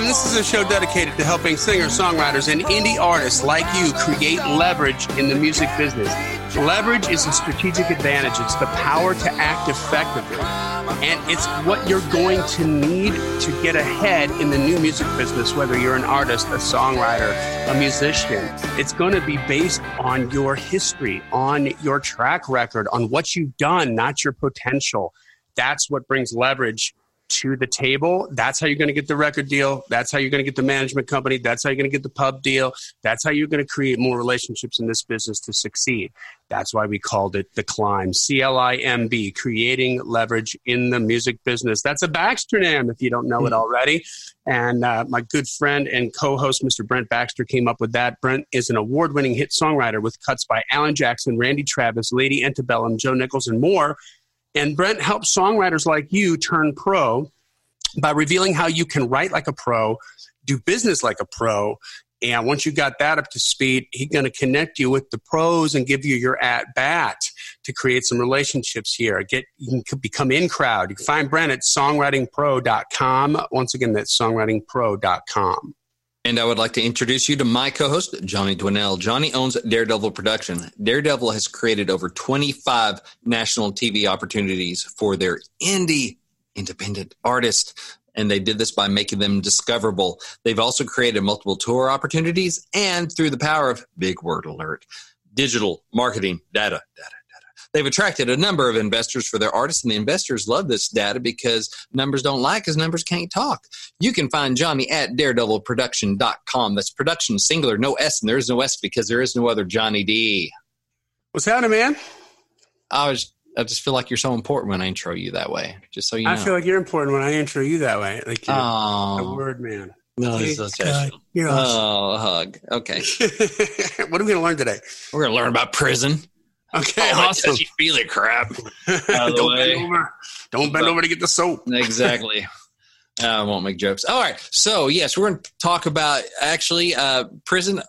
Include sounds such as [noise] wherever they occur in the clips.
This is a show dedicated to helping singers, songwriters, and indie artists like you create leverage in the music business. Leverage is a strategic advantage. It's the power to act effectively. And it's what you're going to need to get ahead in the new music business, whether you're an artist, a songwriter, a musician. It's going to be based on your history, on your track record, on what you've done, not your potential. That's what brings leverage to the table. That's how you're going to get the record deal. That's how you're going to get the management company. That's how you're going to get the pub deal. That's how you're going to create more relationships in this business to succeed. That's why we called it the climb. C L I M B, creating leverage in the music business. That's a Baxter name if you don't know it already. And uh, my good friend and co host, Mr. Brent Baxter, came up with that. Brent is an award winning hit songwriter with cuts by Alan Jackson, Randy Travis, Lady Antebellum, Joe Nichols, and more. And Brent helps songwriters like you turn pro by revealing how you can write like a pro, do business like a pro. And once you got that up to speed, he's going to connect you with the pros and give you your at bat to create some relationships here. Get you can become in crowd. You can find Brent at songwritingpro.com. Once again, that's songwritingpro.com. And I would like to introduce you to my co host, Johnny Dwinell. Johnny owns Daredevil Production. Daredevil has created over 25 national TV opportunities for their indie independent artists. And they did this by making them discoverable. They've also created multiple tour opportunities and through the power of big word alert, digital marketing, data, data, They've attracted a number of investors for their artists, and the investors love this data because numbers don't lie because numbers can't talk. You can find Johnny at daredevilproduction.com. That's production singular, no S, and there is no S because there is no other Johnny D. What's happening, man? I was I just feel like you're so important when I intro you that way. Just so you know. I feel like you're important when I intro you that way. Like you're oh. a word man. No, it's so special. You're oh, awesome. Oh, a hug. Okay. [laughs] what are we going to learn today? We're going to learn about prison. Okay, All awesome. Feel feely crap. [laughs] Out of the Don't way. bend over. Don't bend But- over to get the soap. [laughs] exactly. Uh, I won't make jokes. All right. So, yes, we're going to talk about actually uh, prison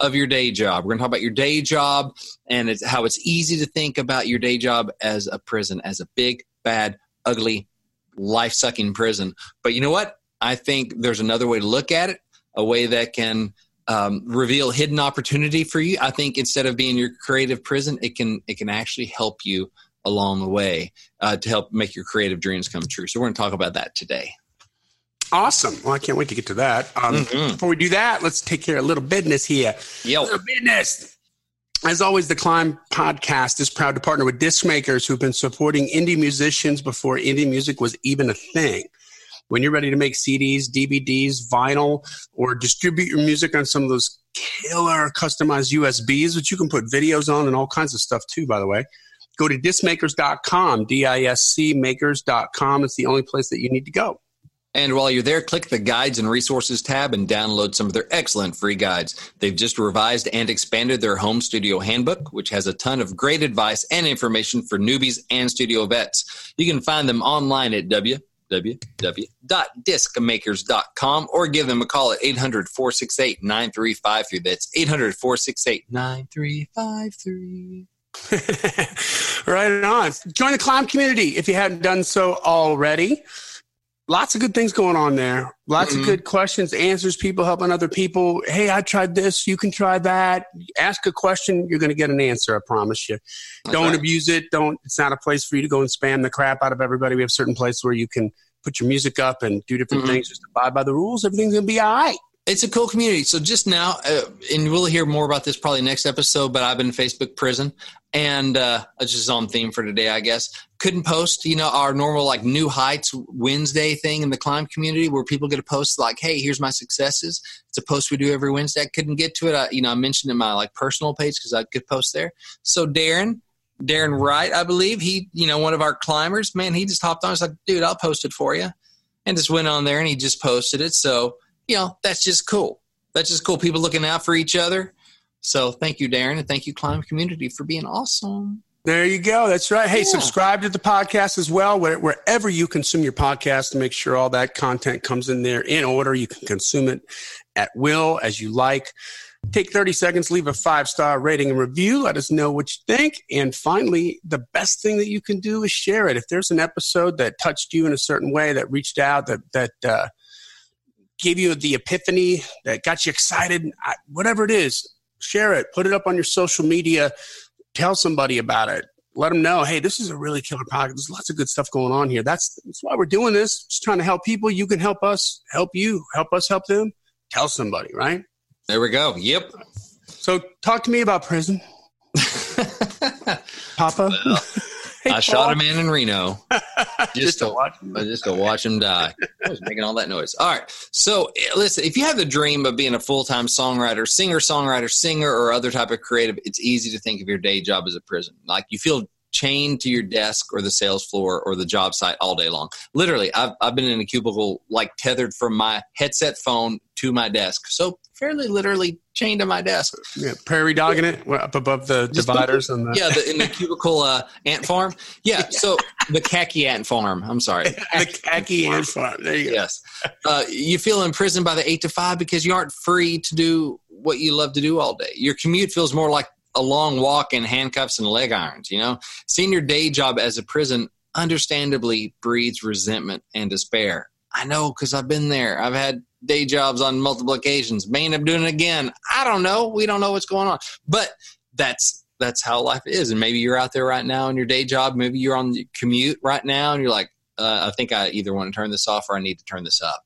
of your day job. We're going to talk about your day job and it's, how it's easy to think about your day job as a prison, as a big, bad, ugly, life sucking prison. But you know what? I think there's another way to look at it, a way that can um, reveal hidden opportunity for you. I think instead of being your creative prison, it can it can actually help you along the way uh, to help make your creative dreams come true. So we're going to talk about that today. Awesome. Well, I can't wait to get to that. Um, Mhm. Before we do that, let's take care of a little business here. Yo, Little business. As always, the Climb podcast is proud to partner with disc makers who've been supporting indie musicians before indie music was even a thing. When you're ready to make CDs, DVDs, vinyl, or distribute your music on some of those killer customized USBs, which you can put videos on and all kinds of stuff too, by the way, go to discmakers.com, D I S C makers.com. It's the only place that you need to go. And while you're there, click the Guides and Resources tab and download some of their excellent free guides. They've just revised and expanded their home studio handbook, which has a ton of great advice and information for newbies and studio vets. You can find them online at www.discmakers.com or give them a call at 800 468 9353. That's 800 468 9353. [laughs] right on. Join the Climb community if you haven't done so already. Lots of good things going on there. Lots Mhm. of good questions, answers, people helping other people. Hey, I tried this. You can try that. Ask a question. You're going to get an answer. I promise you. That's don't abuse it. Don't. It's not a place for you to go and spam the crap out of everybody. We have certain places where you can put your music up and do different Mhm. things. Just abide by the rules. Everything's going to be all right. It's a cool community. So just now, uh, and we'll hear more about this probably next episode. But I've been Facebook prison, and uh, it's just on theme for today, I guess. Couldn't post, you know, our normal like New Heights Wednesday thing in the climb community where people get a post like, "Hey, here's my successes." It's a post we do every Wednesday. I couldn't get to it. I, you know, I mentioned in my like personal page because I could post there. So Darren, Darren Wright, I believe he, you know, one of our climbers, man, he just hopped on. I was like, "Dude, I'll post it for you," and just went on there and he just posted it. So you know, that's just cool. That's just cool. People looking out for each other. So thank you, Darren, and thank you, Climb Community, for being awesome. There you go. That's right. Hey, yeah. subscribe to the podcast as well, wherever you consume your podcast to make sure all that content comes in there in order. You can consume it at will as you like. Take 30 seconds, leave a five star rating and review. Let us know what you think. And finally, the best thing that you can do is share it. If there's an episode that touched you in a certain way, that reached out, that, that, uh, gave you the epiphany, that got you excited, whatever it is, share it, put it up on your social media tell somebody about it. Let them know, hey, this is a really killer podcast. There's lots of good stuff going on here. That's, that's why we're doing this. Just trying to help people. You can help us, help you, help us help them. Tell somebody, right? There we go. Yep. So talk to me about prison. [laughs] Papa. Well, I shot a man in Reno [laughs] just, just to watch him. Just to watch him die. I was making all that noise. All right. So eh, listen, if you have the dream of being a full time songwriter, singer, songwriter, singer, or other type of creative, it's easy to think of your day job as a prison. Like you feel chained to your desk or the sales floor or the job site all day long. Literally, I've, I've been in a cubicle like tethered from my headset phone to my desk. So fairly literally chained to my desk. Yeah, prairie dogging it up above the Just dividers and the yeah, the, in the cubicle uh, ant farm. Yeah, [laughs] so the khaki ant farm. I'm sorry, [laughs] the khaki ant farm. There you go. Yes, uh, you feel imprisoned by the eight to five because you aren't free to do what you love to do all day. Your commute feels more like a long walk in handcuffs and leg irons. You know, seeing your day job as a prison understandably breeds resentment and despair. I know because I've been there. I've had day jobs on multiple occasions. May end up doing it again. I don't know. We don't know what's going on. But that's that's how life is. And maybe you're out there right now in your day job. Maybe you're on the commute right now, and you're like, uh, I think I either want to turn this off or I need to turn this up.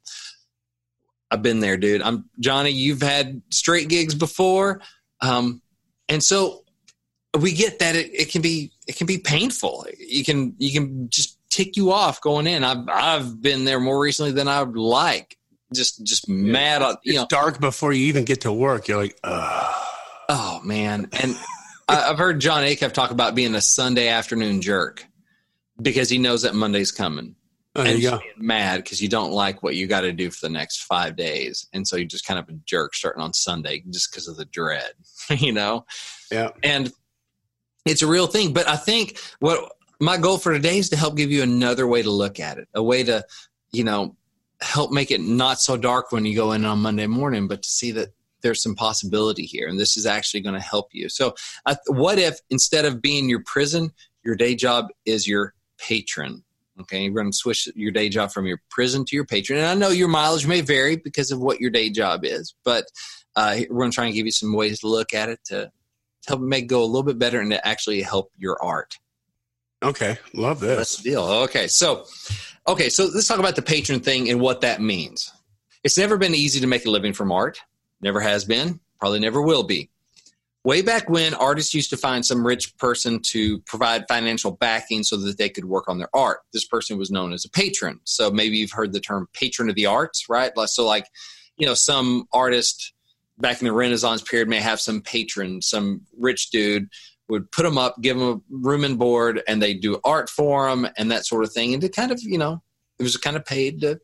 I've been there, dude. I'm Johnny. You've had straight gigs before, um, and so we get that it, it can be it can be painful. You can you can just tick you off going in. I've I've been there more recently than I would like. Just just yeah, mad. It's, you know, dark before you even get to work. You're like, Ugh. oh man. And I, I've heard Jon Acuff talk about being a Sunday afternoon jerk because he knows that Monday's coming. Oh, and you mad because you don't like what you got to do for the next five days, and so you just kind of a jerk starting on Sunday just because of the dread, [laughs] you know. Yeah. And it's a real thing, but I think what my goal for today is to help give you another way to look at it, a way to, you know, help make it not so dark when you go in on Monday morning, but to see that there's some possibility here, and this is actually going to help you. So, uh, what if instead of being your prison, your day job is your patron? Okay, you're going to switch your day job from your prison to your patron. And I know your mileage may vary because of what your day job is, but uh, we're going to try and give you some ways to look at it to, help make it go a little bit better and to actually help your art. Okay, love this. That's the deal. Okay, so okay, so let's talk about the patron thing and what that means. It's never been easy to make a living from art. Never has been. Probably never will be. Way back when, artists used to find some rich person to provide financial backing so that they could work on their art. This person was known as a patron. So maybe you've heard the term patron of the arts, right? So, like, you know, some artist back in the Renaissance period may have some patron, some rich dude would put them up, give them a room and board, and they do art for them and that sort of thing. And to kind of, you know, it was kind of paid to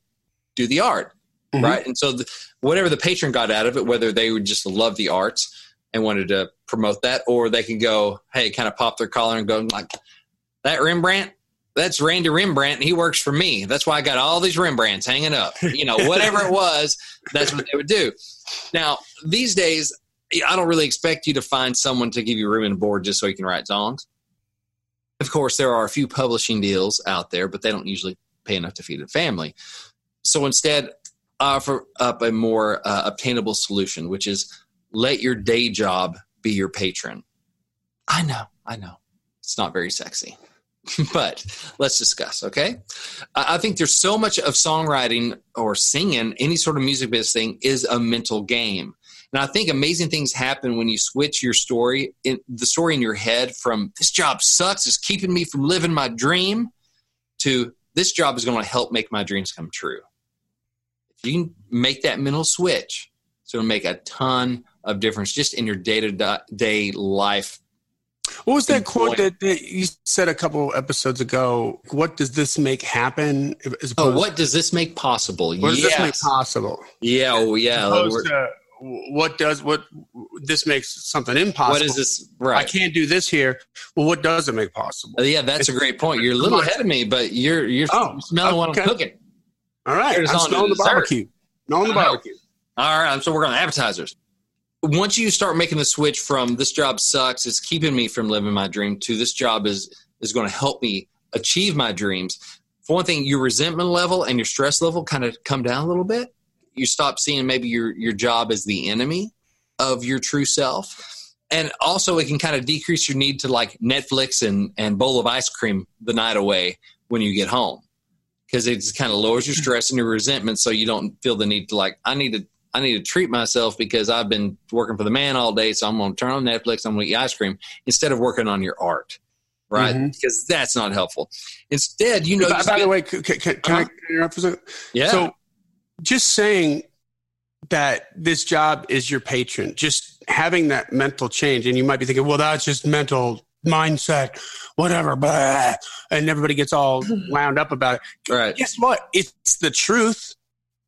do the art, mm-hmm. right? And so, the, whatever the patron got out of it, whether they would just love the arts and wanted to promote that, or they can go, hey, kind of pop their collar and go like, that Rembrandt, that's Randy Rembrandt, and he works for me. That's why I got all these Rembrandts hanging up. You know, whatever it was, that's what they would do. Now, these days, I don't really expect you to find someone to give you room and board just so you can write songs. Of course, there are a few publishing deals out there, but they don't usually pay enough to feed a family. So instead, offer up a more uh, obtainable solution, which is let your day job be your patron. I know, I know. It's not very sexy, [laughs] but let's discuss, okay? I think there's so much of songwriting or singing, any sort of music business thing, is a mental game. And I think amazing things happen when you switch your story, in, the story in your head from this job sucks, it's keeping me from living my dream, to this job is going to help make my dreams come true. If you can make that mental switch, it's going to make a ton of difference just in your day to day life. What was that quote that, that, you said a couple episodes ago? What does this make happen? oh, what does this make possible? What yes. does this make possible? Yeah, oh yeah. As opposed to what does what this makes something impossible? What is this? Right. I can't do this here. Well, what does it make possible? Yeah, that's a great point. You're a little ahead of me, but you're you're Oh, smelling what. I'm cooking. All right, I'm on smelling the dessert. barbecue. Smelling the know. barbecue. All right, so we're on appetizers. Once you start making the switch from this job sucks, it's keeping me from living my dream, to this job is is going to help me achieve my dreams. For one thing, your resentment level and your stress level kind of come down a little bit. You stop seeing maybe your your job as the enemy of your true self. And also it can kind of decrease your need to like Netflix and, and bowl of ice cream the night away when you get home. Because it just kind of lowers your stress and your resentment so you don't feel the need to like, I need to I need to treat myself because I've been working for the man all day, so I'm going to turn on Netflix. I'm going to eat ice cream instead of working on your art, right? Mhm. Because that's not helpful. Instead, you know, by, by the way, can, can, can, I Uh-huh. interrupt for a second? yeah, So, just saying that this job is your patron, just having that mental change, and you might be thinking, well, that's just mental mindset, whatever, blah, and everybody gets all [laughs] wound up about it. right. Guess what? It's the truth.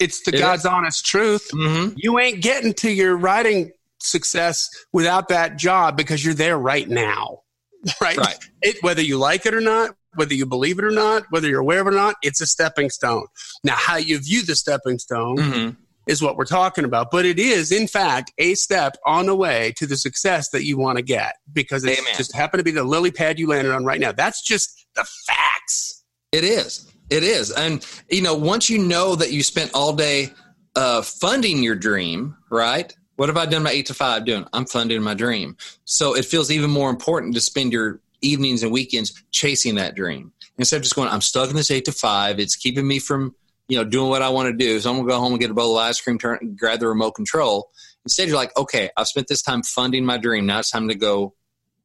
It's the It God's honest truth. hmm You ain't getting to your writing success without that job because you're there right now. [laughs] Right? Right. It, whether you like it or not, whether you believe it or not, whether you're aware of it or not, it's a stepping stone. Now, how you view the stepping stone hmm is what we're talking about. But it is, in fact, a step on the way to the success that you want to get because it just happened to be the lily pad you landed on right now. That's just the facts. It is. It is. And, you know, once you know that you spent all day uh, funding your dream, right? What have I done my eight to five doing? I'm funding my dream. So it feels even more important to spend your evenings and weekends chasing that dream instead of just going, I'm stuck in this eight to five. It's keeping me from, you know, doing what I want to do. So I'm going to go home and get a bowl of ice cream, turn, grab the remote control. Instead, you're like, okay, I've spent this time funding my dream. Now it's time to go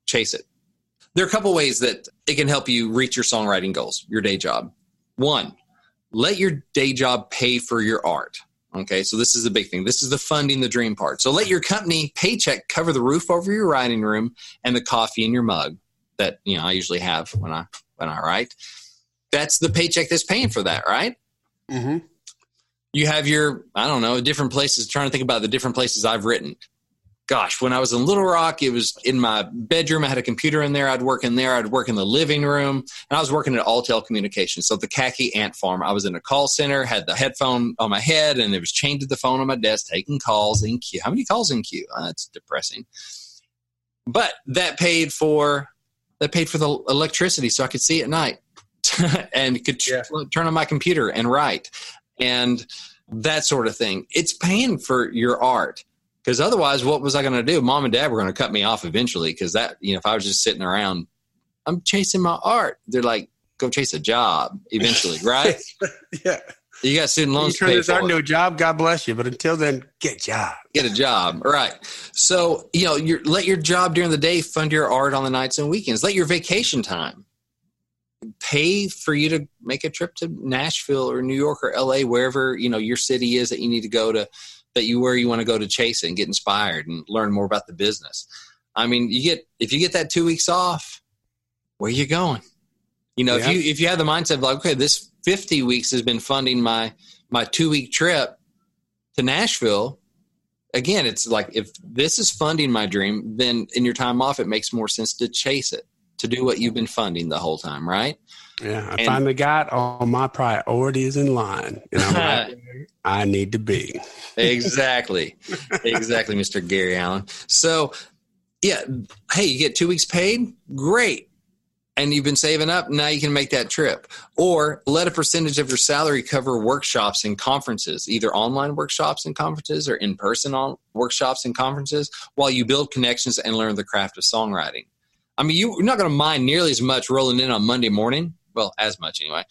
chase it. There are a couple ways that it can help you reach your songwriting goals, your day job. One, let your day job pay for your art. Okay, so this is the big thing. This is the funding the dream part. So let your company paycheck cover the roof over your writing room and the coffee in your mug that you know I usually have when I when I write. That's the paycheck that's paying for that, right? Mm-hmm. you have your i don't know different places trying to think about the different places i've written. Gosh when i was in little rock it was in my bedroom. I had a computer in there. I'd work in there. I'd work in the living room. And i was working at alltel communications. So the khaki ant farm i was in a call center had the headphone on my head and it was chained to the phone on my desk taking calls in queue how many calls in queue uh, that's depressing. But that paid for that paid for the electricity so i could see at night [laughs] and could Yeah. turn on my computer and write and that sort of thing. It's paying for your art because otherwise, what was I going to do? Mom and dad were going to cut me off eventually because that, you know, if I was just sitting around, I'm chasing my art. They're like, go chase a job eventually, [laughs] right? Yeah. You got student You loans turn pay this into a job, God bless you. But until then, get a job. Get a job, right? So you know, you let your job during the day fund your art on the nights and weekends. Let your vacation time pay for you to make a trip to Nashville or New York or LA, wherever you know your city is that you need to go to, that you where you want to go to chase it and get inspired and learn more about the business. I mean, you get if you get that two weeks off, where you going? You know, Yeah. if you if you have the mindset of like, okay, this fifty weeks has been funding my my two week trip to Nashville. Again, it's like if this is funding my dream, then in your time off, it makes more sense to chase it, to do what you've been funding the whole time, right? Yeah. I And- finally got all my priorities in line. And I'm right [laughs] I need to be. exactly exactly mr gary allan so yeah hey you get two weeks paid great and you've been saving up now you can make that trip. Or let a percentage of your salary cover workshops and conferences either online workshops and conferences or in-person on workshops and conferences while you build connections and learn the craft of songwriting. I mean you- you're not going to mind nearly as much rolling in on monday morning well as much anyway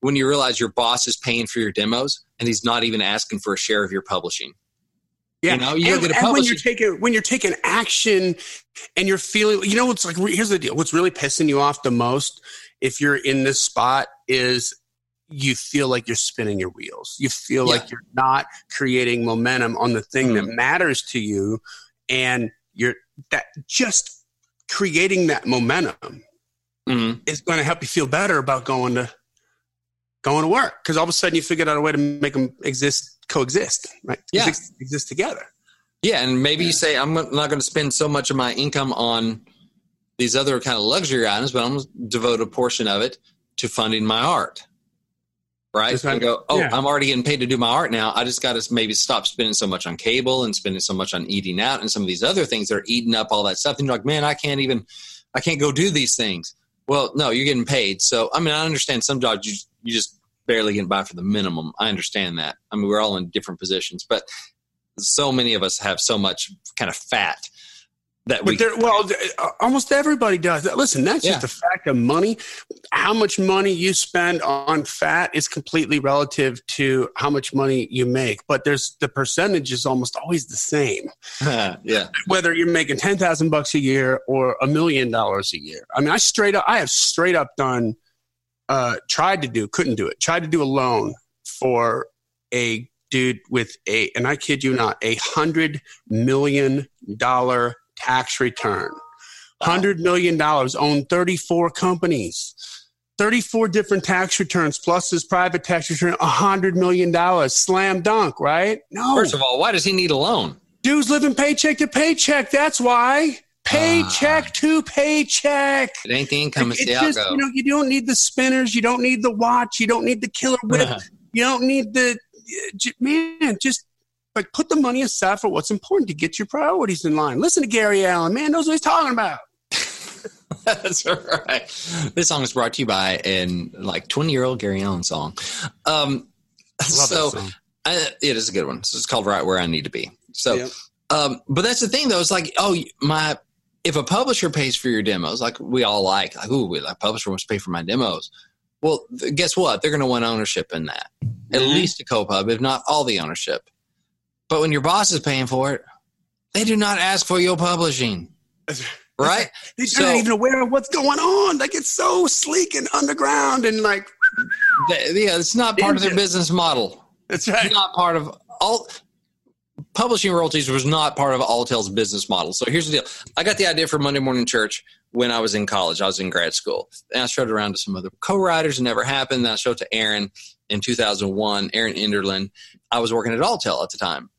when you realize your boss is paying for your demos and he's not even asking for a share of your publishing Yeah, You know, you and, and when you're taking when you're taking action, and you're feeling, you know, what's like. Here's the deal: what's really pissing you off the most, if you're in this spot, is you feel like you're spinning your wheels. You feel Yeah. like you're not creating momentum on the thing that matters to you, and you're that just creating that momentum Mhm. is going to help you feel better about going to going to work because all of a sudden you figured out a way to make them exist coexist right Yeah. exist, exist together Yeah, and maybe you say I'm not going to spend so much of my income on these other kind of luxury items, but I'm going to devote a portion of it to funding my art. Right? And go, oh, yeah. I'm already getting paid to do my art now. I just got to maybe stop spending so much on cable and spending so much on eating out and some of these other things that are eating up all that stuff. And you're like, man, I can't even, I can't go do these things. Well, no, you're getting paid. So, I mean, I understand some jobs you, you just barely getting by for the minimum. I understand that. I mean, we're all in different positions, but so many of us have so much kind of fat that we but well uh, almost everybody does listen that's yeah. just a fact of money how much money you spend on fat is completely relative to how much money you make but there's the percentage is almost always the same [laughs] yeah whether you're making 10,000 bucks a year or a million dollars a year i mean i straight up i have straight up done uh tried to do couldn't do it tried to do a loan for a dude with a and i kid you not a hundred million dollar tax return. $100 million, owned 34 companies, 34 different tax returns, plus his private tax return, A $100 million. Slam dunk, right? No. First of all, why does he need a loan? Dude's living paycheck to paycheck. That's why. Paycheck uh, to paycheck. It ain't the income, it's, it's just, You know, you don't need the spinners. You don't need the watch. You don't need the killer whip. [laughs] you don't need the, man, just like put the money aside for what's important to get your priorities in line. Listen to Gary Allan, man, knows what he's talking about. [laughs] That's right. This song is brought to you by an like 20 year old Gary Allan song. Um, so song. I, it is a good one. So it's called Right Where I Need to Be. So, yep. um, but that's the thing though. It's like, oh, my, if a publisher pays for your demos, like we all like, like, ooh, like publisher wants to pay for my demos. Well, guess what? They're going to want ownership in that. At mm-hmm. least a co-pub, if not all the ownership. But when your boss is paying for it, they do not ask for your publishing. [laughs] Right? They're so, not even aware of what's going on. Like it's so sleek and underground and like they, yeah, it's not part of their business model. That's right. It's not part of all publishing royalties was not part of Alltel's business model. So here's the deal. I got the idea for Monday Morning Church when I was in college. I was in grad school. And I showed it around to some other co-writers. It never happened. Then I showed it to Erin in 2001, Erin Enderlin. I was working at Alltel at the time.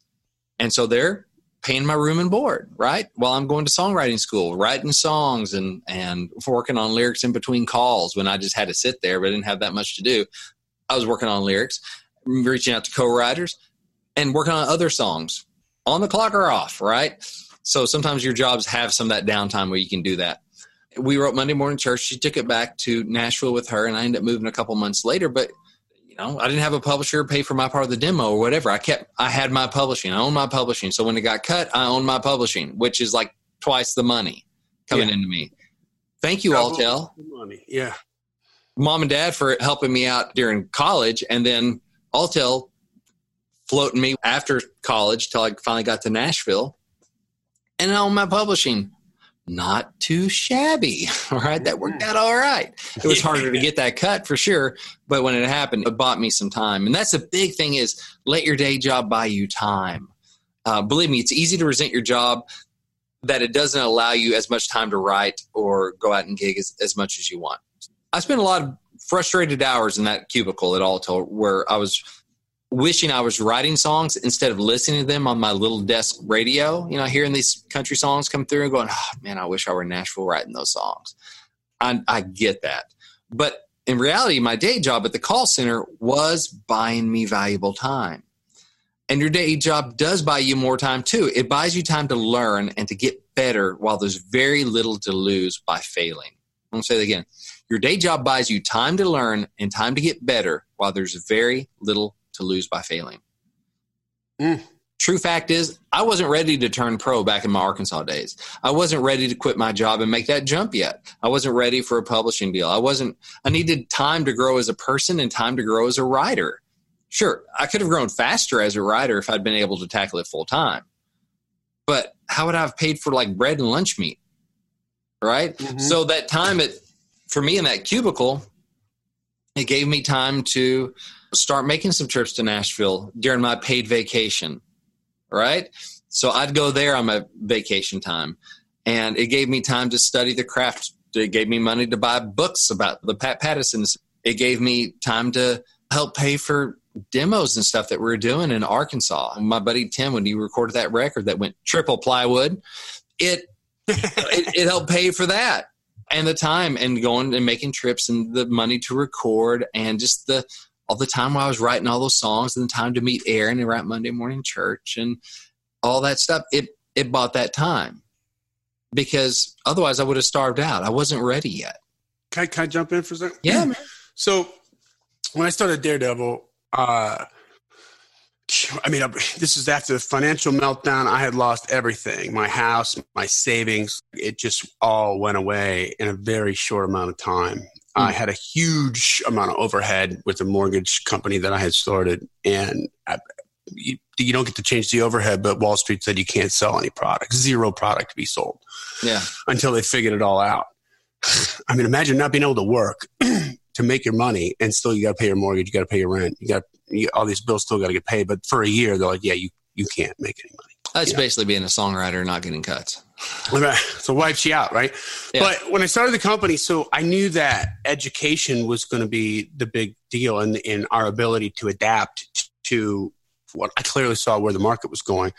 And so they're paying my room and board, right? While I'm going to songwriting school, writing songs and and working on lyrics in between calls when I just had to sit there but I didn't have that much to do. I was working on lyrics, reaching out to co-writers and working on other songs on the clock or off, right? So sometimes your jobs have some of that downtime where you can do that. We wrote Monday Morning Church. She took it back to Nashville with her, and I ended up moving a couple months later. But you know, I didn't have a publisher pay for my part of the demo or whatever. I kept, I had my publishing. I owned my publishing. So when it got cut, I owned my publishing, which is like twice the money coming yeah. into me. Thank you, Alltel. Money, yeah. Mom and dad for helping me out during college, and then Alltel floating me after college till I finally got to Nashville, and all my publishing not too shabby. [laughs] All right. That worked out all right. It was harder to get that cut for sure. But when it happened, it bought me some time. And that's the big thing is let your day job buy you time. Uh, believe me, it's easy to resent your job that it doesn't allow you as much time to write or go out and gig as, as much as you want. I spent a lot of frustrated hours in that cubicle at Alltel where I was wishing I was writing songs instead of listening to them on my little desk radio. You know, hearing these country songs come through and going, oh, man, I wish I were in Nashville writing those songs. I, I get that. But in reality, my day job at the call center was buying me valuable time. And your day job does buy you more time too. It buys you time to learn and to get better while there's very little to lose by failing. I'm going to say that again. Your day job buys you time to learn and time to get better while there's very little to lose by failing. Mm. True fact is, I wasn't ready to turn pro back in my Arkansas days. I wasn't ready to quit my job and make that jump yet. I wasn't ready for a publishing deal. I wasn't, I needed time to grow as a person and time to grow as a writer. Sure, I could have grown faster as a writer if I'd been able to tackle it full time. But how would I have paid for like bread and lunch meat? Right? Mm-hmm. So that time it for me in that cubicle, it gave me time to start making some trips to Nashville during my paid vacation, right? So I'd go there on my vacation time, and it gave me time to study the craft. It gave me money to buy books about the Pat Pattisons. It gave me time to help pay for demos and stuff that we were doing in Arkansas. My buddy Tim, when he recorded that record that went triple plywood, it [laughs] it, it helped pay for that and the time and going and making trips and the money to record and just the all the time while I was writing all those songs and the time to meet Erin and write Monday morning church and all that stuff. It it bought that time because otherwise I would have starved out. I wasn't ready yet. Can I, can I jump in for a second? Yeah, man. So when I started Daredevil, uh, I mean, this is after the financial meltdown. I had lost everything my house, my savings. It just all went away in a very short amount of time. Mm. I had a huge amount of overhead with the mortgage company that I had started. And I, you, you, don't get to change the overhead, but Wall Street said you can't sell any product, zero product to be sold. Yeah. Until they figured it all out. I mean, imagine not being able to work [clears throat] to make your money and still you got to pay your mortgage, you got to pay your rent, you got you, all these bills still got to get paid. But for a year, they're like, yeah, you, you can't make any money. That's basically being a songwriter, not getting cuts. so wipes you out, right? Yeah. But when I started the company, so I knew that education was going to be the big deal in, in our ability to adapt to what I clearly saw where the market was going.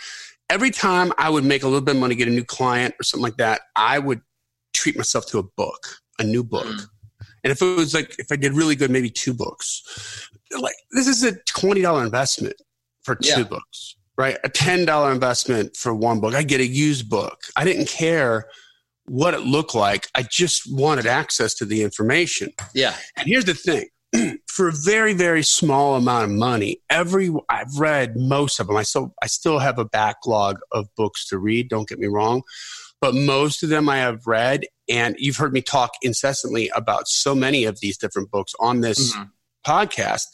Every time I would make a little bit of money, get a new client or something like that, I would treat myself to a book, a new book. Mm. And if it was like, if I did really good, maybe two books. Like, this is a $20 investment for two yeah. books, right? A $10 investment for one book. I get a used book. I didn't care what it looked like. I just wanted access to the information. Yeah. And here's the thing [clears throat] for a very very small amount of money every i've read most of them i still i still have a backlog of books to read don't get me wrong but most of them I have read, and you've heard me talk incessantly about so many of these different books on this mm-hmm. podcast.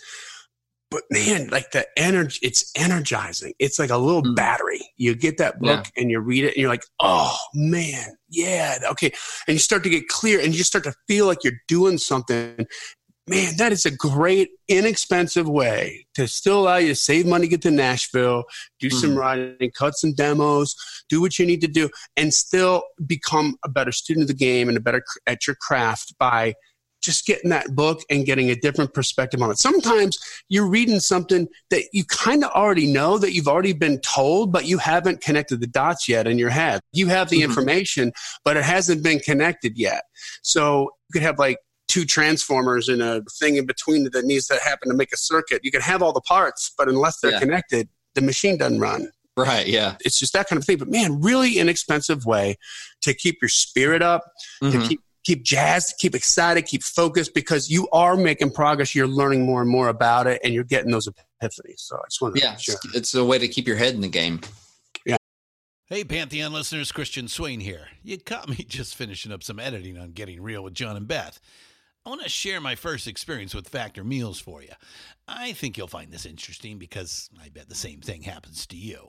But man, like the energy, it's energizing. It's like a little mm-hmm. battery. You get that book yeah. and you read it, and you're like, oh man, yeah, okay. And you start to get clear, and you start to feel like you're doing something man, that is a great, inexpensive way to still allow you to save money, get to Nashville, do mm-hmm. some writing, cut some demos, do what you need to do, and still become a better student of the game and a better at your craft by just getting that book and getting a different perspective on it. Sometimes you're reading something that you kind of already know that you've already been told, but you haven't connected the dots yet in your head. You have the mm-hmm. information, but it hasn't been connected yet. So you could have like two transformers and a thing in between that needs to happen to make a circuit. You can have all the parts, but unless they're yeah. connected, the machine doesn't run. Right, yeah. It's just that kind of thing. But man, really inexpensive way to keep your spirit up, mm-hmm. to keep keep jazzed, keep excited, keep focused because you are making progress. You're learning more and more about it and you're getting those epiphanies. So I just want to Yeah, sure. it's a way to keep your head in the game. Yeah. Hey, Pantheon listeners, Christian Swain here. You caught me [laughs] just finishing up some editing on Getting Real with John and Beth. I want to share my first experience with Factor Meals for you. I think you'll find this interesting because I bet the same thing happens to you.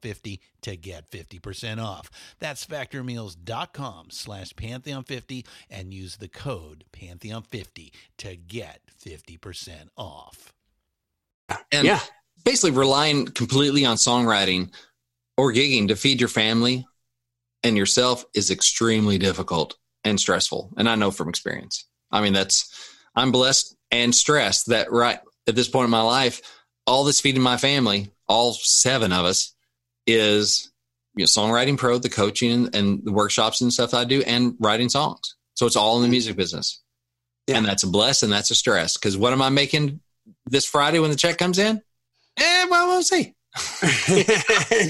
Pantheon50 to get 50% off. That's factormeals.com slash Pantheon50 and use the code Pantheon50 to get 50% off. And yeah. basically relying completely on songwriting or gigging to feed your family and yourself is extremely difficult and stressful. And I know from experience. I mean, that's, I'm blessed and stressed that right at this point in my life, all this feeding my family all seven of us is you know, songwriting pro, the coaching and the workshops and stuff I do, and writing songs. So it's all in the music business. Yeah. And that's a bless and that's a stress. Because what am I making this Friday when the check comes in? Eh, well, we'll see. [laughs]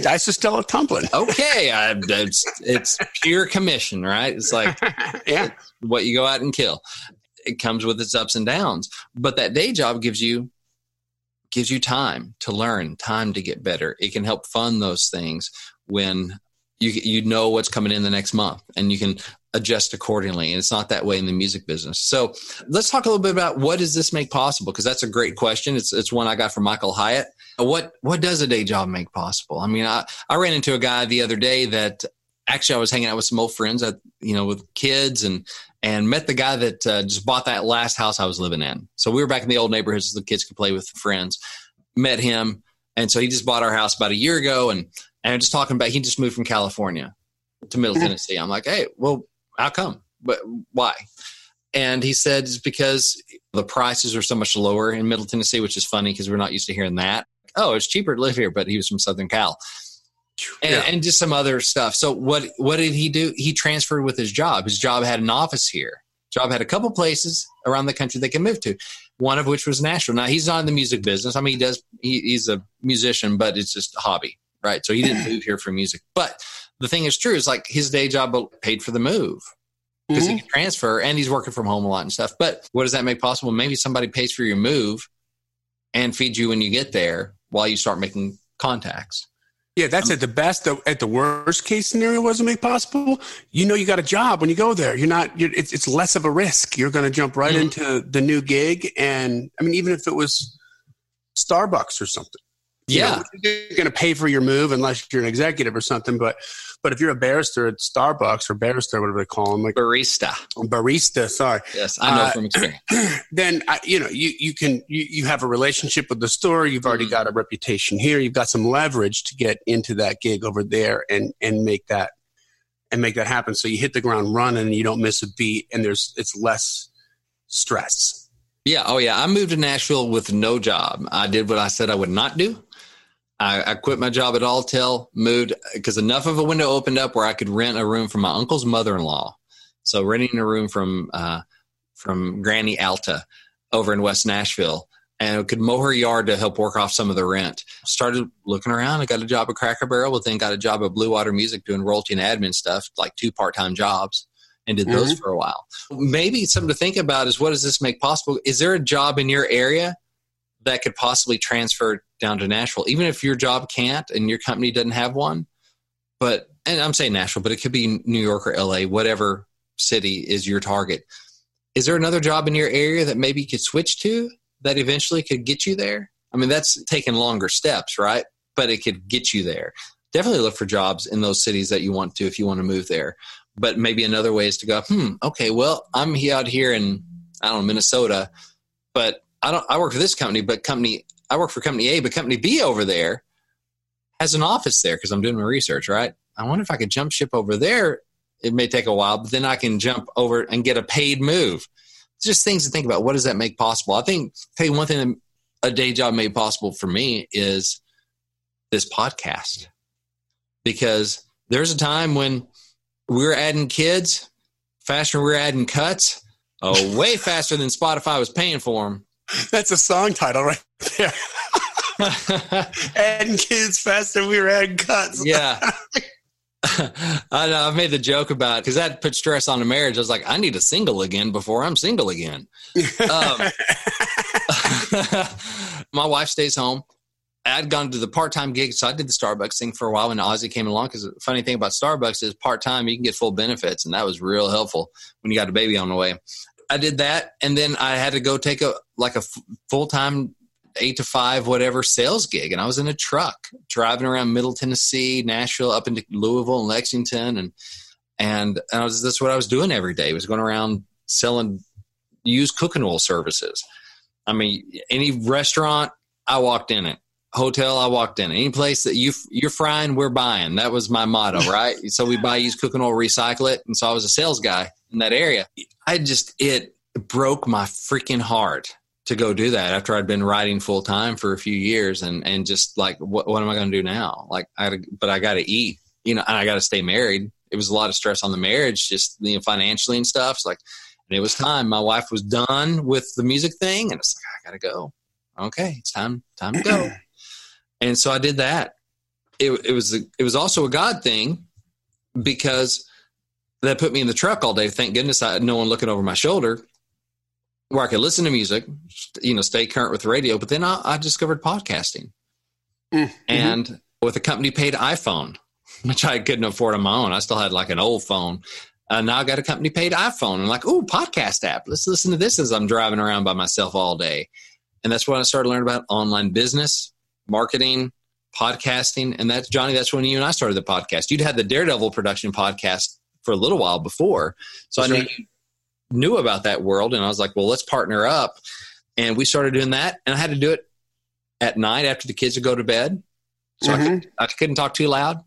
Dice are still a tumbling. Okay, I, it's, it's pure commission, right? It's like [laughs] yeah, what you go out and kill. It comes with its ups and downs, but that day job gives you gives you time to learn, time to get better. It can help fund those things when you you know what's coming in the next month, and you can adjust accordingly. And it's not that way in the music business. So let's talk a little bit about what does this make possible? Because that's a great question. It's it's one I got from Michael Hyatt. What what does a day job make possible? I mean, I, I ran into a guy the other day that actually I was hanging out with some old friends that you know with kids and and met the guy that uh, just bought that last house I was living in. So we were back in the old neighborhoods so the kids could play with friends. Met him, and so he just bought our house about a year ago, and and just talking about he just moved from California to Middle Tennessee. I'm like, hey, well, how come? But why? And he said it's because the prices are so much lower in Middle Tennessee, which is funny because we're not used to hearing that. Oh, it's cheaper to live here, but he was from Southern Cal. And, yeah. and just some other stuff. So what what did he do? He transferred with his job. His job had an office here. Job had a couple places around the country they can move to. One of which was Nashville. Now he's not in the music business. I mean, he does. He, he's a musician, but it's just a hobby, right? So he didn't move here for music. But the thing is true is like his day job paid for the move because mm-hmm. he can transfer and he's working from home a lot and stuff. But what does that make possible? Maybe somebody pays for your move and feeds you when you get there while you start making contacts. Yeah, that's um, at the best. At the worst case scenario, wasn't make possible. You know, you got a job when you go there. You're not. You're, it's it's less of a risk. You're going to jump right mm-hmm. into the new gig, and I mean, even if it was Starbucks or something, yeah, you know, you're going to pay for your move unless you're an executive or something. But but if you're a barrister at Starbucks or barrister, whatever they call them, like barista, barista. Sorry. Yes, I know uh, from experience. [clears throat] Then I, you know you you can you, you have a relationship with the store. You've already mm-hmm. got a reputation here. You've got some leverage to get into that gig over there and and make that and make that happen. So you hit the ground running and you don't miss a beat, and there's it's less stress. Yeah. Oh yeah. I moved to Nashville with no job. I did what I said I would not do. I, I quit my job at Alltel, moved because enough of a window opened up where I could rent a room from my uncle's mother-in-law. So renting a room from uh, from Granny Alta over in West Nashville, and could mow her yard to help work off some of the rent. Started looking around. I got a job at Cracker Barrel, but then got a job at Blue Water Music doing royalty and admin stuff, like two part-time jobs, and did those mm-hmm. for a while. Maybe something to think about is what does this make possible? Is there a job in your area that could possibly transfer down to Nashville, even if your job can't and your company doesn't have one. But and I'm saying Nashville, but it could be New York or LA, whatever city is your target. Is there another job in your area that maybe you could switch to that eventually could get you there? I mean, that's taking longer steps, right? But it could get you there. Definitely look for jobs in those cities that you want to if you want to move there. But maybe another way is to go, hmm, okay, well, I'm out here in I don't know Minnesota, but I don't. I work for this company, but company I work for company A, but company B over there has an office there because I'm doing my research. Right. I wonder if I could jump ship over there. It may take a while, but then I can jump over and get a paid move. just things to think about. What does that make possible? I think. Tell you one thing a day job made possible for me is this podcast because there's a time when we are adding kids faster we are adding cuts oh [laughs] way faster than spotify was paying for them [laughs] That's a song title right there. [laughs] adding kids faster, we were adding cuts. Yeah. [laughs] I know, I've made the joke about because that put stress on the marriage. I was like, I need a single again before I'm single again. Um, my wife stays home. I'd gone to the part time gig, so I did the Starbucks thing for a while when Ozzy came along. Because the funny thing about Starbucks is part time, you can get full benefits, and that was real helpful when you got a baby on the way. I did that, and then I had to go take a like a f- full time eight to five whatever sales gig, and I was in a truck driving around Middle Tennessee, Nashville, up into Louisville and Lexington, and and, and I was that's what I was doing every day. I was going around selling used cooking oil services. I mean, any restaurant I walked in it, hotel I walked in, any place that you you're frying, we're buying. That was my motto, [laughs] right? so we buy used cooking oil, recycle it, and so I was a sales guy in that area. I just it broke my freaking heart to go do that after I'd been writing full time for a few years and and just like what what am I going to do now? Like I but I got to eat, you know, and I got to stay married. It was a lot of stress on the marriage, just you know, financially and stuff. It's like, and it was time. My wife was done with the music thing, and it's like I got to go. Okay, it's time time to go. And so I did that. It, it was a, it was also a God thing because that put me in the truck all day. Thank goodness I had no one looking over my shoulder where I could listen to music, you know, stay current with the radio. But then I, I discovered podcasting, mm-hmm. and with a company paid iPhone, [laughs] which I couldn't afford on my own. I still had like an old phone. Uh, now I got a company paid iPhone. I'm like, oh, podcast app. Let's listen to this as I'm driving around by myself all day. And that's when I started learning about online business, marketing, podcasting. And that's Johnny, that's when you and I started the podcast. You'd had the Daredevil production podcast for a little while before. So that's I knew, right. knew about that world. And I was like, well, let's partner up. And we started doing that. And I had to do it at night after the kids would go to bed. So mm-hmm. I, could, I couldn't talk too loud. [laughs]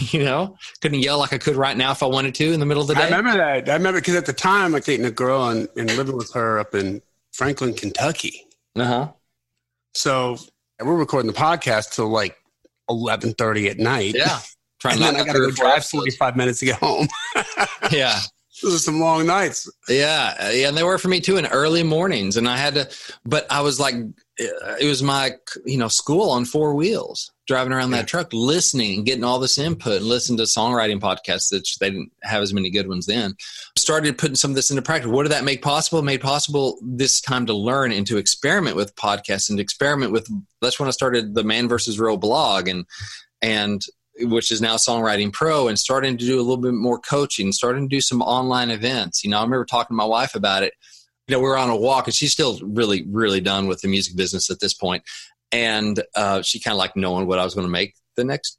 You know, couldn't yell like I could right now if I wanted to in the middle of the day. I remember that. I remember because at the time I was dating a girl and, and living with her up in Franklin, Kentucky. Uh huh. So we're recording the podcast till like eleven thirty at night. Yeah. [laughs] Trying and then I got to go drive forty five minutes to get home. [laughs] yeah. Those are some long nights. Yeah, yeah, and they were for me too in early mornings, and I had to. But I was like, it was my you know school on four wheels driving around yeah. that truck listening and getting all this input and listening to songwriting podcasts that they didn't have as many good ones then started putting some of this into practice what did that make possible it made possible this time to learn and to experiment with podcasts and experiment with that's when i started the man versus real blog and and which is now songwriting pro and starting to do a little bit more coaching starting to do some online events you know i remember talking to my wife about it you know, we were on a walk and she's still really, really done with the music business at this point. And uh, she kind of like knowing what I was going to make the next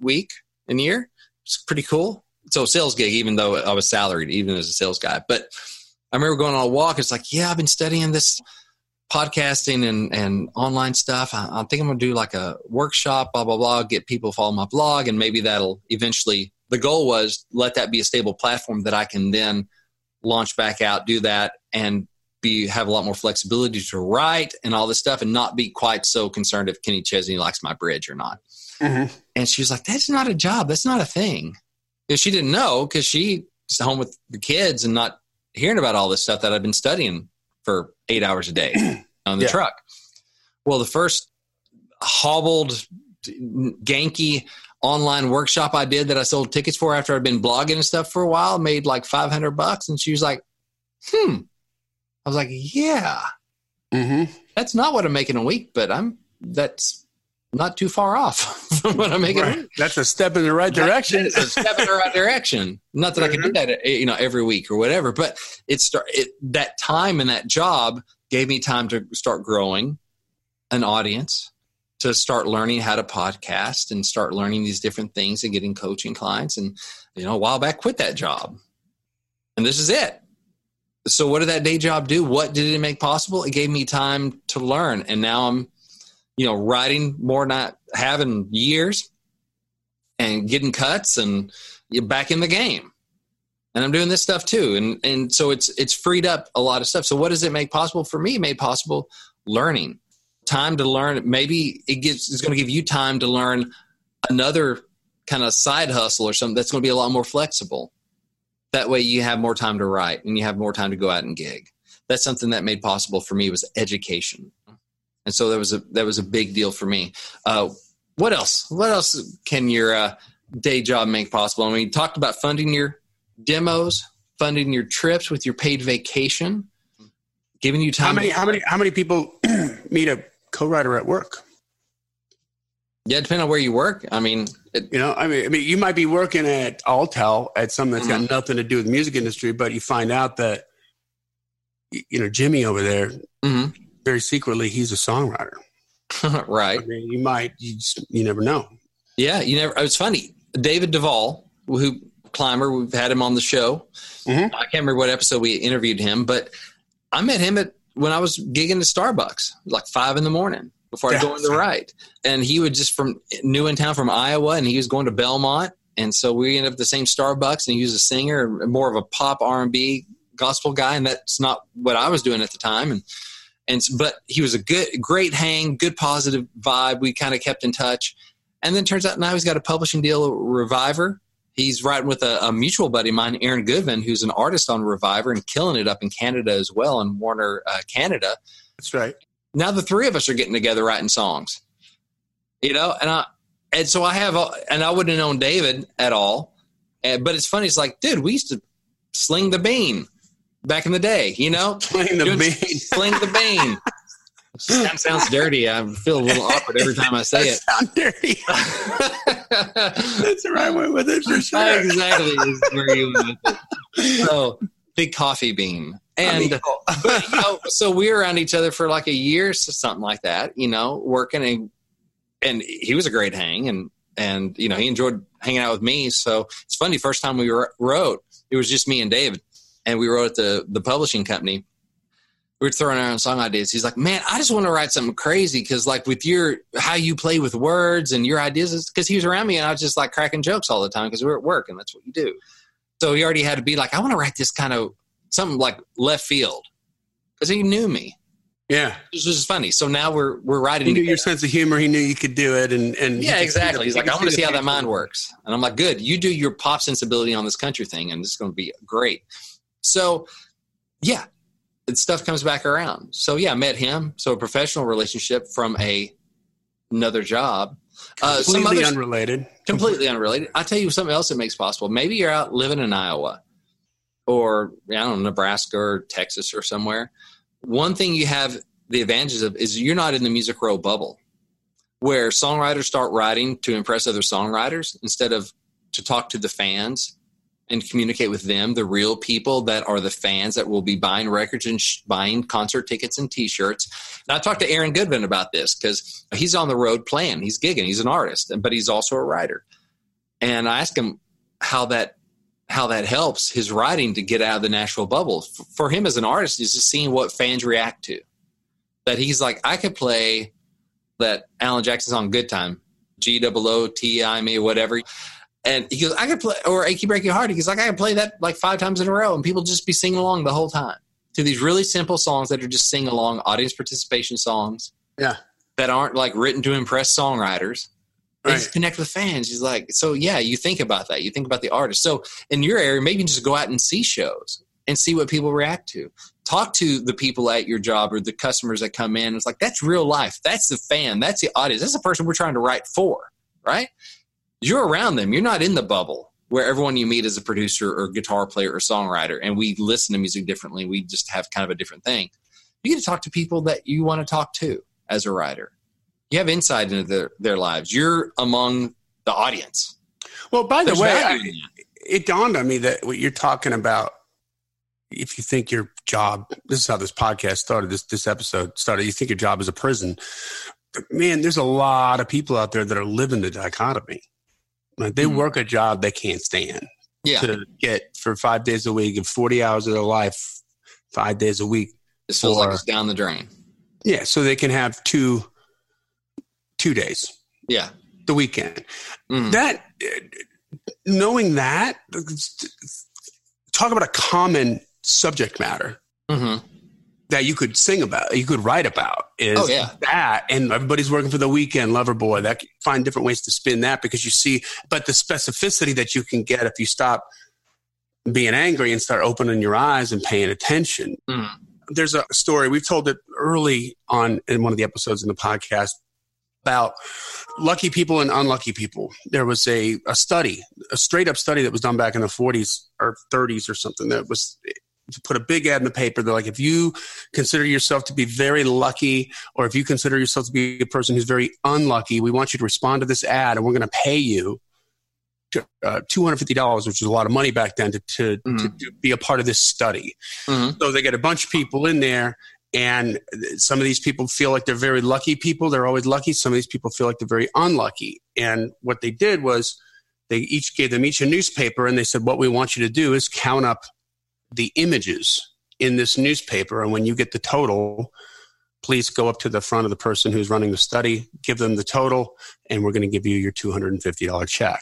week and year. It's pretty cool. So sales gig, even though I was salaried, even as a sales guy. But I remember going on a walk. It's like, yeah, I've been studying this podcasting and, and online stuff. I, I think I'm going to do like a workshop, blah, blah, blah, get people follow my blog. And maybe that'll eventually, the goal was let that be a stable platform that I can then launch back out, do that, and be have a lot more flexibility to write and all this stuff, and not be quite so concerned if Kenny Chesney likes my bridge or not. Mm-hmm. And she was like, "That's not a job. That's not a thing." If she didn't know because she's home with the kids and not hearing about all this stuff that I've been studying for eight hours a day [clears throat] on the yeah. truck. Well, the first hobbled, ganky online workshop I did that I sold tickets for after I'd been blogging and stuff for a while, made like 500 bucks. And she was like, hmm. I was like, yeah, mm-hmm. that's not what I'm making a week, but I'm, that's not too far off [laughs] from what I'm making. Right. That's a step in the right direction. A step in the right direction. Not that mm-hmm. I can do mm-hmm. that, you know, every week or whatever, but it start it, that time and that job gave me time to start growing an audience to start learning how to podcast and start learning these different things and getting coaching clients. And, you know, a while back, quit that job. And this is it. So, what did that day job do? What did it make possible? It gave me time to learn. And now I'm, you know, writing more, not having years and getting cuts and back in the game. And I'm doing this stuff too. And, and so it's, it's freed up a lot of stuff. So, what does it make possible for me? Made possible learning time to learn. Maybe it gives it's going to give you time to learn another kind of side hustle or something that's going to be a lot more flexible. That way, you have more time to write and you have more time to go out and gig. That's something that made possible for me was education, and so that was a that was a big deal for me. Uh, what else? What else can your uh, day job make possible? I mean, you talked about funding your demos, funding your trips with your paid vacation, giving you time. How many? How many? How many people [clears throat] meet a co-writer at work. Yeah, depending on where you work. I mean, it, you know, I mean, I mean, you might be working at Alltel at something that's mm-hmm. got nothing to do with the music industry, but you find out that, you know, Jimmy over there, mm-hmm. Very secretly, he's a songwriter. [laughs] right. I mean, you might, you, just, you never know. Yeah, you never. It's funny. David Duvall, who climber, we've had him on the show. Mm-hmm. I can't remember what episode we interviewed him, but I met him at when I was gigging at Starbucks, like five in the morning before I go in the right. And he would just from new in town from Iowa, and he was going to Belmont, and so we ended up at the same Starbucks. And he was a singer, more of a pop R and B gospel guy, and that's not what I was doing at the time. And and but he was a good, great hang, good positive vibe. We kind of kept in touch, and then turns out now he's got a publishing deal, with Reviver, he's writing with a, a, mutual buddy of mine, Aaron Goodman, who's an artist on Reviver and killing it up in Canada as well, in Warner uh, Canada. That's right. Now the three of us are getting together writing songs. You know, and I and so I have, and I wouldn't have known David at all. And, but it's funny. It's like, dude, we used to sling the bean back in the day. You know, sling the Doing, bean, sling the bean. That sounds dirty. I feel a little awkward every time I say it. Sound dirty. [laughs] That's the right way with it for sure. [laughs] Exactly is where you went with it. So big coffee bean. And but, you know, so we were around each other for like a year, so something like that, you know, working and and he was a great hang and and you know he enjoyed hanging out with me. So it's funny. First time we wrote, it was just me and David, and we wrote at the the publishing company. We were throwing our own song ideas. He's like, "Man, I just want to write something crazy because, like, with your how you play with words and your ideas, because he was around me and I was just like cracking jokes all the time because we were at work and that's what you do. So he already had to be like, I want to write this kind of something like left field because he knew me. Yeah, this was funny. So now we're we're writing. He knew together. your sense of humor. He knew you could do it, and and yeah, exactly. He's like, I want to see how that mind works, and I'm like, good. You do your pop sensibility on this country thing, and it's going to be great. So, yeah, stuff comes back around. So yeah, I met him. So a professional relationship from a another job. Uh, completely uh, unrelated. Completely unrelated. I'll tell you something else that makes possible. Maybe you're out living in Iowa or I don't know, Nebraska or Texas or somewhere. One thing you have the advantages of is you're not in the music row bubble where songwriters start writing to impress other songwriters instead of to talk to the fans and communicate with them, the real people that are the fans that will be buying records and sh- buying concert tickets and T-shirts. And I talked to Aaron Goodman about this because he's on the road playing, he's gigging, he's an artist, but he's also a writer. And I asked him how that how that helps his writing to get out of the Nashville bubble. For him as an artist, is just seeing what fans react to. That he's like, I could play that Alan Jackson song "Good Time," G O O T I me whatever, and he goes, I could play or "Achy Breaky Heart." He goes, like I could play that like five times in a row, and people just be singing along the whole time to these really simple songs that are just sing along audience participation songs. Yeah, that aren't like written to impress songwriters right. just connect with fans. He's like, so yeah, you think about that. You think about the artist. So in your area, maybe just go out and see shows and see what people react to. Talk to the people at your job or the customers that come in. It's like that's real life. That's the fan. That's the audience. That's the person we're trying to write for, right? You're around them. You're not in the bubble where everyone you meet is a producer or guitar player or songwriter, and we listen to music differently. We just have kind of a different thing. You get to talk to people that you want to talk to as a writer you have insight into their, their lives. You're among the audience. Well, by the way, I, it dawned on me that what you're talking about, if you think your job, this is how this podcast started, this, this episode started, you think your job is a prison. But man, there's a lot of people out there that are living the dichotomy. Like they mm work a job they can't stand. Yeah. To get for five days a week and 40 hours of their life, five days a week. It feels like it's down the drain. Yeah. So they can have two two days. Yeah. The weekend. Mm. That, knowing that, talk about a common subject matter. Mm-hmm. That you could sing about, you could write about is oh, yeah. that, and everybody's working for the weekend, Loverboy. That find different ways to spin that because you see, but the specificity that you can get if you stop being angry and start opening your eyes and paying attention. Mm. There's a story we've told it early on in one of the episodes in the podcast about lucky people and unlucky people. There was a, a study, a straight up study that was done back in the 40s or 30s or something that was to put a big ad in the paper. They're like, if you consider yourself to be very lucky, or if you consider yourself to be a person who's very unlucky, we want you to respond to this ad, and we're going to pay you uh, $250, which was a lot of money back then, to, to, mm-hmm. to, to be a part of this study. Mm-hmm. So they get a bunch of people in there, and some of these people feel like they're very lucky people. They're always lucky. Some of these people feel like they're very unlucky. And what they did was they each gave them each a newspaper and they said, What we want you to do is count up the images in this newspaper. And when you get the total, please go up to the front of the person who's running the study, give them the total, and we're going to give you your $250 check.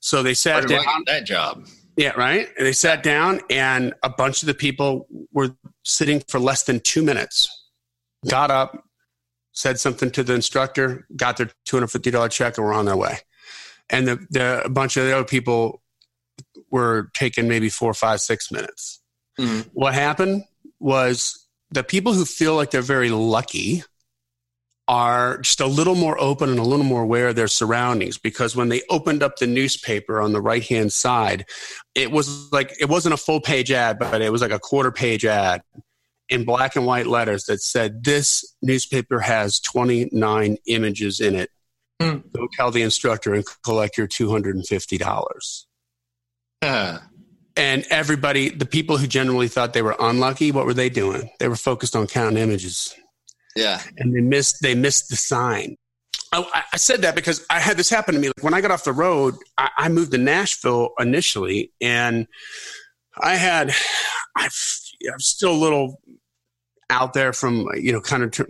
So they sat down. that job. Yeah, right. And they sat down, and a bunch of the people were sitting for less than two minutes. Got up, said something to the instructor, got their two hundred fifty dollar check, and were on their way. And the, the a bunch of the other people were taking maybe four, five, six minutes. Mm-hmm. What happened was the people who feel like they're very lucky are just a little more open and a little more aware of their surroundings because when they opened up the newspaper on the right hand side, it was like it wasn't a full page ad, but it was like a quarter page ad in black and white letters that said, This newspaper has 29 images in it. Mm. Go tell the instructor and collect your $250. Uh. And everybody, the people who generally thought they were unlucky, what were they doing? They were focused on counting images. Yeah. And they missed they missed the sign. I, I, said that because I had this happen to me. Like when I got off the road, I, I moved to Nashville initially, and I had I, I'm still a little out there from you know kind of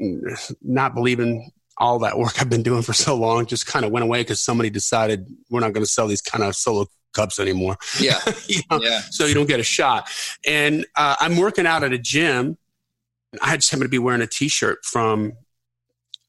not believing all that work I've been doing for so long. Just kind of went away because somebody decided we're not going to sell these kind of solo cups anymore. Yeah. [laughs] you know? yeah. So you don't get a shot. And uh, I'm working out at a gym I just happened to be wearing a T-shirt from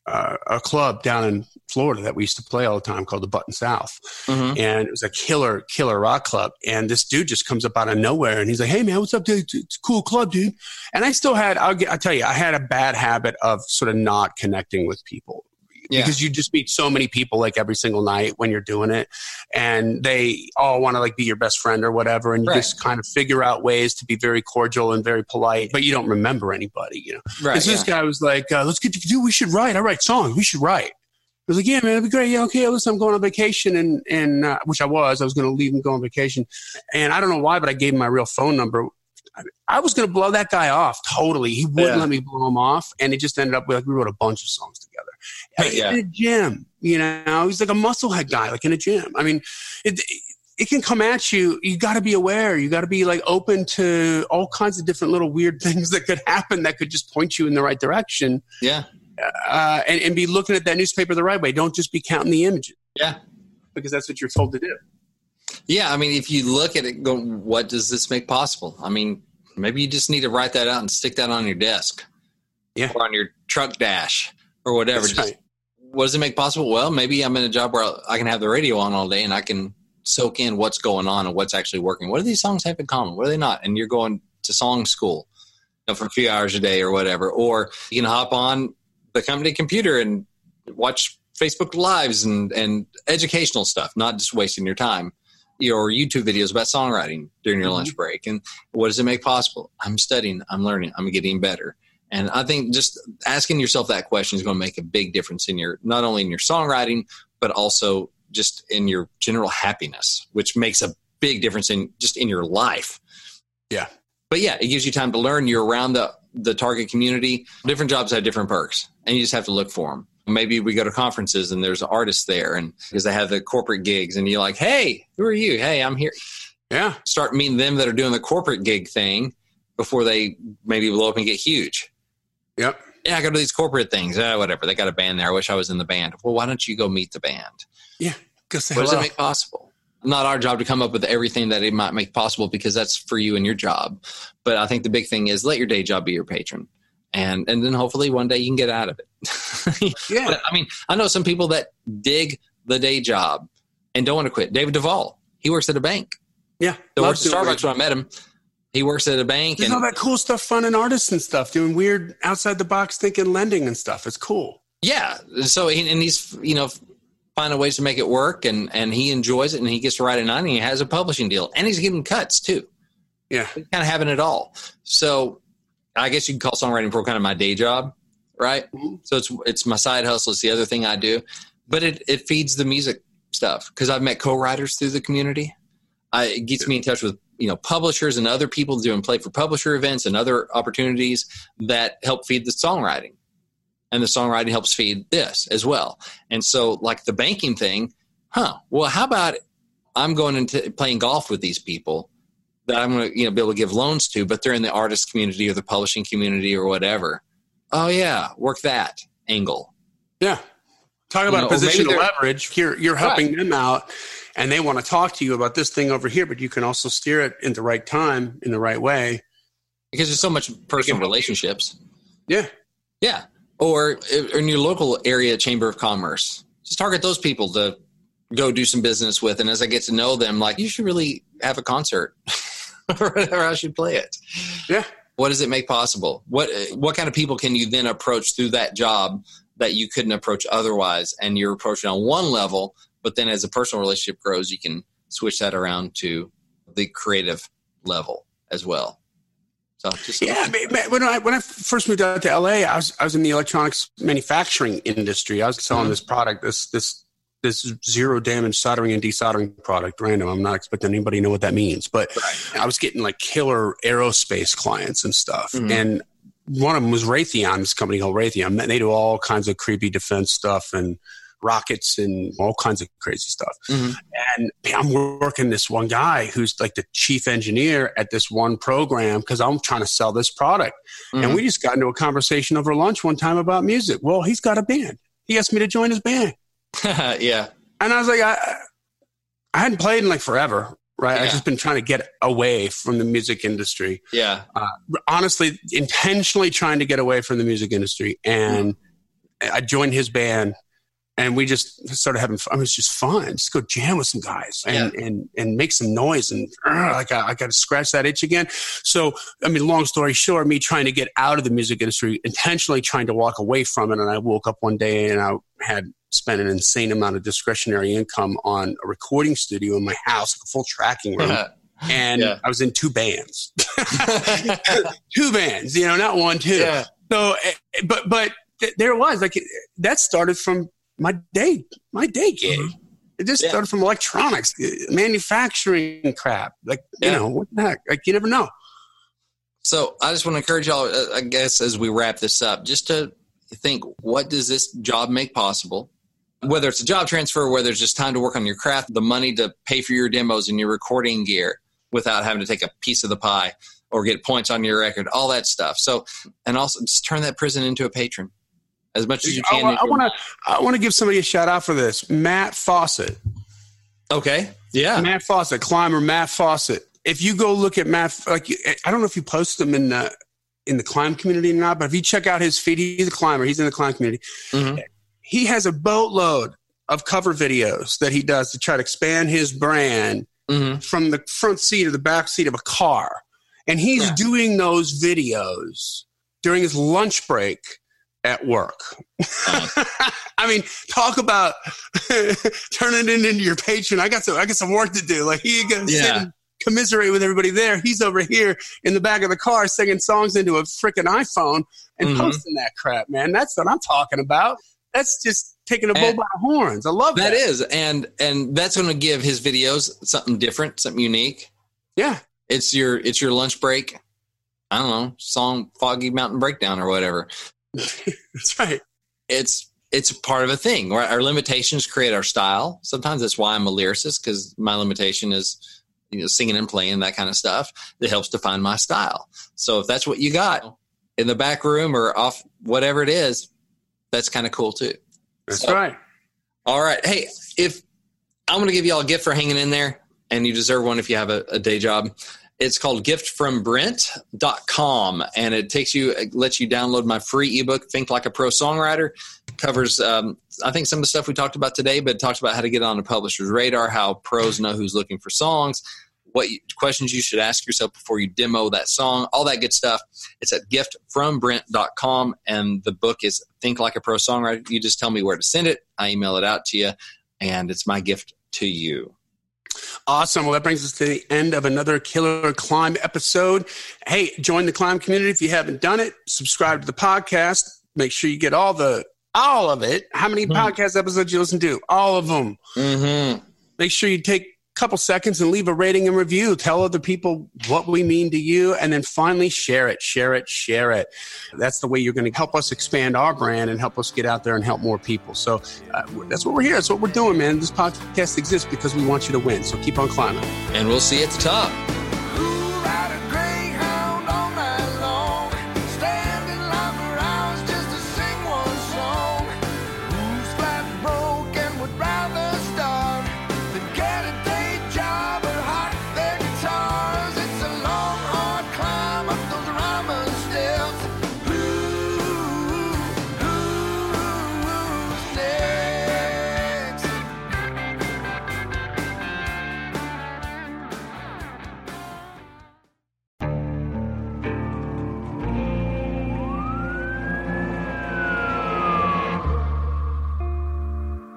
uh, a club down in Florida that we used to play all the time called the Button South, mm-hmm. and it was a killer, killer rock club. And this dude just comes up out of nowhere, and he's like, "Hey man, what's up, dude? It's a cool club, dude." And I still had, I'll, get, I'll tell you, I had a bad habit of sort of not connecting with people yeah. because you just meet so many people like every single night when you're doing it and they all want to like be your best friend or whatever and you right. just kind of figure out ways to be very cordial and very polite but you don't remember anybody you know right, yeah. this guy was like uh, let's get to do we should write i write songs we should write I was like, yeah, man, it'd be great. Yeah, okay, listen, I'm going on vacation, and and uh, which I was. I was going to leave and go on vacation, and I don't know why, but I gave him my real phone number. I was going to blow that guy off totally. He wouldn't yeah. let me blow him off, and it just ended up with like we wrote a bunch of songs together yeah. in a gym. You know, he's like a musclehead guy, like in a gym. I mean, it it can come at you. You got to be aware. You got to be like open to all kinds of different little weird [laughs] things that could happen that could just point you in the right direction. Yeah, uh, and and be looking at that newspaper the right way. Don't just be counting the images. Yeah, because that's what you're told to do. Yeah, I mean, if you look at it, go, what does this make possible? I mean, maybe you just need to write that out and stick that on your desk, yeah, or on your truck dash or whatever. Just, right. What does it make possible? Well, maybe I'm in a job where I can have the radio on all day and I can soak in what's going on and what's actually working. What do these songs have in common? What are they not? And you're going to song school you know, for a few hours a day or whatever, or you can hop on the company computer and watch Facebook lives and and educational stuff, not just wasting your time your YouTube videos about songwriting during your mm-hmm. lunch break. And what does it make possible? I'm studying, I'm learning, I'm getting better. And I think just asking yourself that question is going to make a big difference in your, not only in your songwriting, but also just in your general happiness, which makes a big difference in just in your life. Yeah. But yeah, it gives you time to learn. You're around the, the target community. Different jobs have different perks and you just have to look for them maybe we go to conferences and there's artists there and because they have the corporate gigs and you're like hey who are you hey i'm here yeah start meeting them that are doing the corporate gig thing before they maybe blow up and get huge yep. Yeah i go to these corporate things. Uh, whatever. They got a band there. I wish i was in the band. Well why don't you go meet the band? Yeah. What hello. does it make possible? Not our job to come up with everything that it might make possible because that's for you and your job. But i think the big thing is let your day job be your patron. And and then hopefully one day you can get out of it. [laughs] yeah, but, I mean, I know some people that dig the day job and don't want to quit. David Duvall, he works at a bank. Yeah, he works at Starbucks when I met him. He works at a bank There's and all that cool stuff, fun and artists and stuff, doing weird outside the box thinking, lending and stuff. It's cool. Yeah, so he, and he's you know finding ways to make it work, and and he enjoys it, and he gets to write it on, and he has a publishing deal, and he's getting cuts too. Yeah, he's kind of having it all. So I guess you can call songwriting for kind of my day job, right? Mm-hmm. So it's it's my side hustle. It's the other thing I do, but it it feeds the music stuff because I've met co-writers through the community. I, it gets me in touch with you know publishers and other people doing play for publisher events and other opportunities that help feed the songwriting, and the songwriting helps feed this as well. And so, like the banking thing, huh? Well, how about I'm going into playing golf with these people that I'm going to you know be able to give loans to, but they're in the artist community or the publishing community or whatever. Oh yeah, work that angle. Yeah, talk about you know, a position leverage. You're you're helping right. them out, and they want to talk to you about this thing over here, but you can also steer it in the right time in the right way because there's so much personal relationships. Yeah, yeah, or uh, in your local area chamber of commerce, just target those people to go do some business with, and as I get to know them, like you should really have a concert. [laughs] or I should play it. Yeah. What does it make possible? What uh, what kind of people can you then approach through that job that you couldn't approach otherwise. And you're approaching on one level, but then as a personal relationship grows, you can switch that around to the creative level as well. So just yeah, when I when I first moved out to LA, I was I was in the electronics manufacturing industry. I was selling mm-hmm. this product, this this this zero damage soldering and desoldering product random. I'm not expecting anybody to know what that means, but right. I was getting like killer aerospace clients and stuff. Mm-hmm. And one of them was Raytheon, this company called Raytheon. They do all kinds of creepy defense stuff and rockets and all kinds of crazy stuff. Mm-hmm. And I'm working this one guy who's like the chief engineer at this one program because I'm trying to sell this product. Mm-hmm. And we just got into a conversation over lunch one time about music. Well, he's got a band. He asked me to join his band. [laughs] yeah. And I was like, I, I hadn't played in like forever, right? Yeah. I've just been trying to get away from the music industry. Yeah. Uh, honestly, intentionally trying to get away from the music industry. And mm. I joined his band and we just started having fun. It was just fun. Just go jam with some guys and yeah. and and make some noise. And uh, like I, I got to scratch that itch again. So I mean, long story short, me trying to get out of the music industry, intentionally trying to walk away from it. And I woke up one day and I had spent an insane amount of discretionary income on a recording studio in my house, like a full tracking room. [laughs] and yeah. I was in two bands, [laughs] two bands, you know, not one, two. Yeah. So, eh, but, but there was like, that started from my day, my day gig. Mm-hmm. It just yeah. started from electronics, manufacturing crap. Like, you know, what the heck? Like, you never know. So I just want to encourage y'all, uh, I guess, as we wrap this up, just to think, what does this job make possible? Whether it's a job transfer, whether it's just time to work on your craft, the money to pay for your demos and your recording gear without having to take a piece of the pie or get points on your record, all that stuff. So, and also just turn that prison into a patron as much as you can. I want to I want to give somebody a shout out for this. Matt Fawcett. Okay. Yeah. Matt Fawcett, climber Matt Fawcett. If you go look at Matt, like I don't know if you post them in the in the climb community or not, but if you check out his feed, he's a climber. He's in the climb community. Mm-hmm. He has a boatload of cover videos that he does to try to expand his brand mm-hmm. from the front seat or the back seat of a car. And he's yeah. doing those videos during his lunch break at work. Uh, [laughs] I mean, talk about [laughs] turning it into your patron. I got some, I got some work to do. Like he gonna yeah. sit and commiserate with everybody there. He's over here in the back of the car singing songs into a freaking iPhone and mm-hmm. posting that crap, man. That's what I'm talking about. That's just taking a bull by the horns. I love that. That is, and and that's going to give his videos something different, something unique. Yeah, it's your it's your lunch break. I don't know, song Foggy Mountain Breakdown or whatever. [laughs] that's right. It's it's part of a thing. Right? Our limitations create our style. Sometimes that's why I'm a lyricist because my limitation is you know singing and playing that kind of stuff. That helps define my style. So if that's what you got in the back room or off whatever it is, that's kind of cool too. That's so, right. All right. Hey, if I'm going to give you all a gift for hanging in there, and you deserve one if you have a, a day job. It's called giftfrombrent.com and it takes you, it lets you download my free ebook, Think Like a Pro Songwriter. covers, um, I think, some of the stuff we talked about today, but it talks about how to get on a publisher's radar, how pros know who's looking for songs, what you, questions you should ask yourself before you demo that song, all that good stuff. It's at giftfrombrent.com and the book is Think Like a Pro Songwriter. You just tell me where to send it, I email it out to you, and it's my gift to you. Awesome. Well, that brings us to the end of another Killer Climb episode. Hey, join the Climb community if you haven't done it. Subscribe to the podcast. Make sure you get all the all of it. How many mm-hmm. podcast episodes you listen to? All of them. Mm-hmm. Make sure you take couple seconds and leave a rating and review. Tell other people what we mean to you. And then finally, share it, share it, share it. That's the way you're going to help us expand our brand and help us get out there and help more people. So uh, that's what we're here. That's what we're doing, man. This podcast exists because we want you to win. So keep on climbing. And we'll see you at the top.